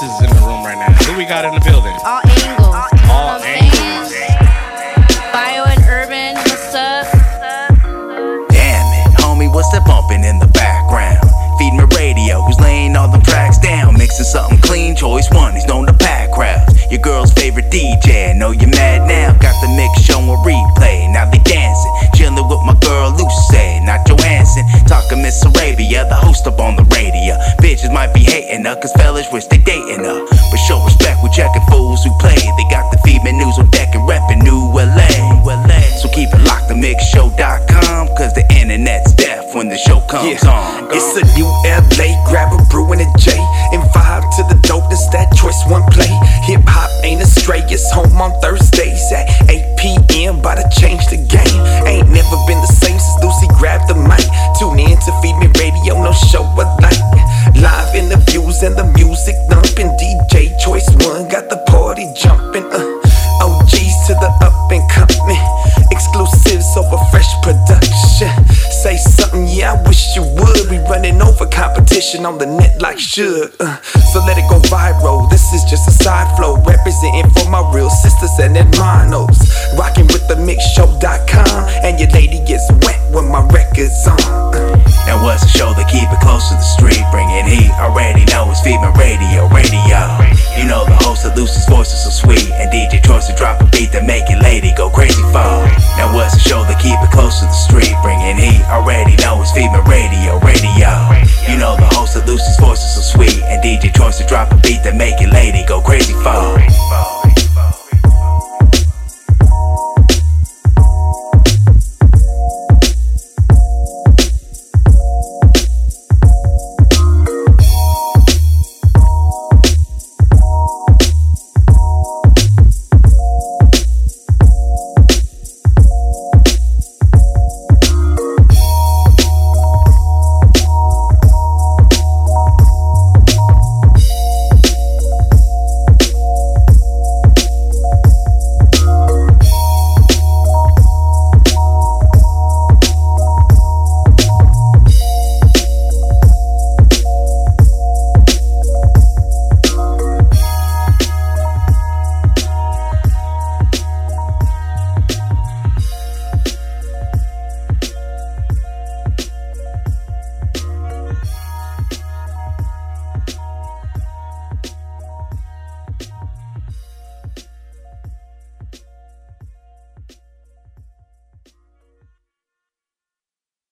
I'm voices in the room right now. Who we got in the building? All angles. All angles. Bio and urban, what's up? Damn it, homie, what's that bumping in the background? Arabia, the host up on the radio. Bitches might be hating her, cause fellas wish they dating her. But show respect, we checking fools who play. They got the female news on deck and reppin' New LA. So keep it locked to mixshow.com, cause the internet's deaf when the show comes on. It's a new LA, grab a brew and a J Me Radio, no show alike. Live interviews and the music thumping. DJ Choice One got the party jumping. Uh, OGs to the up and coming. Exclusives over fresh production. Say something, yeah, I wish you would. We running over competition on the net like should. Uh, so let it go viral. This is just a side flow. Representing for my real sisters and hermanos. Rocking with the mixshow.com. And your lady gets wet when my record's on. Close to the street, bringing heat? Already know it's Firme Radio, radio. You know the host of Lucy's voice is so sweet, and DJ Choice to drop a beat that make it lady go crazy for. Now what's a show that keep it close to the street, bringing heat? Already know it's Firme Radio, radio. You know the host of Lucy's voice is so sweet, and DJ Choice to drop a beat that make it lady go crazy for.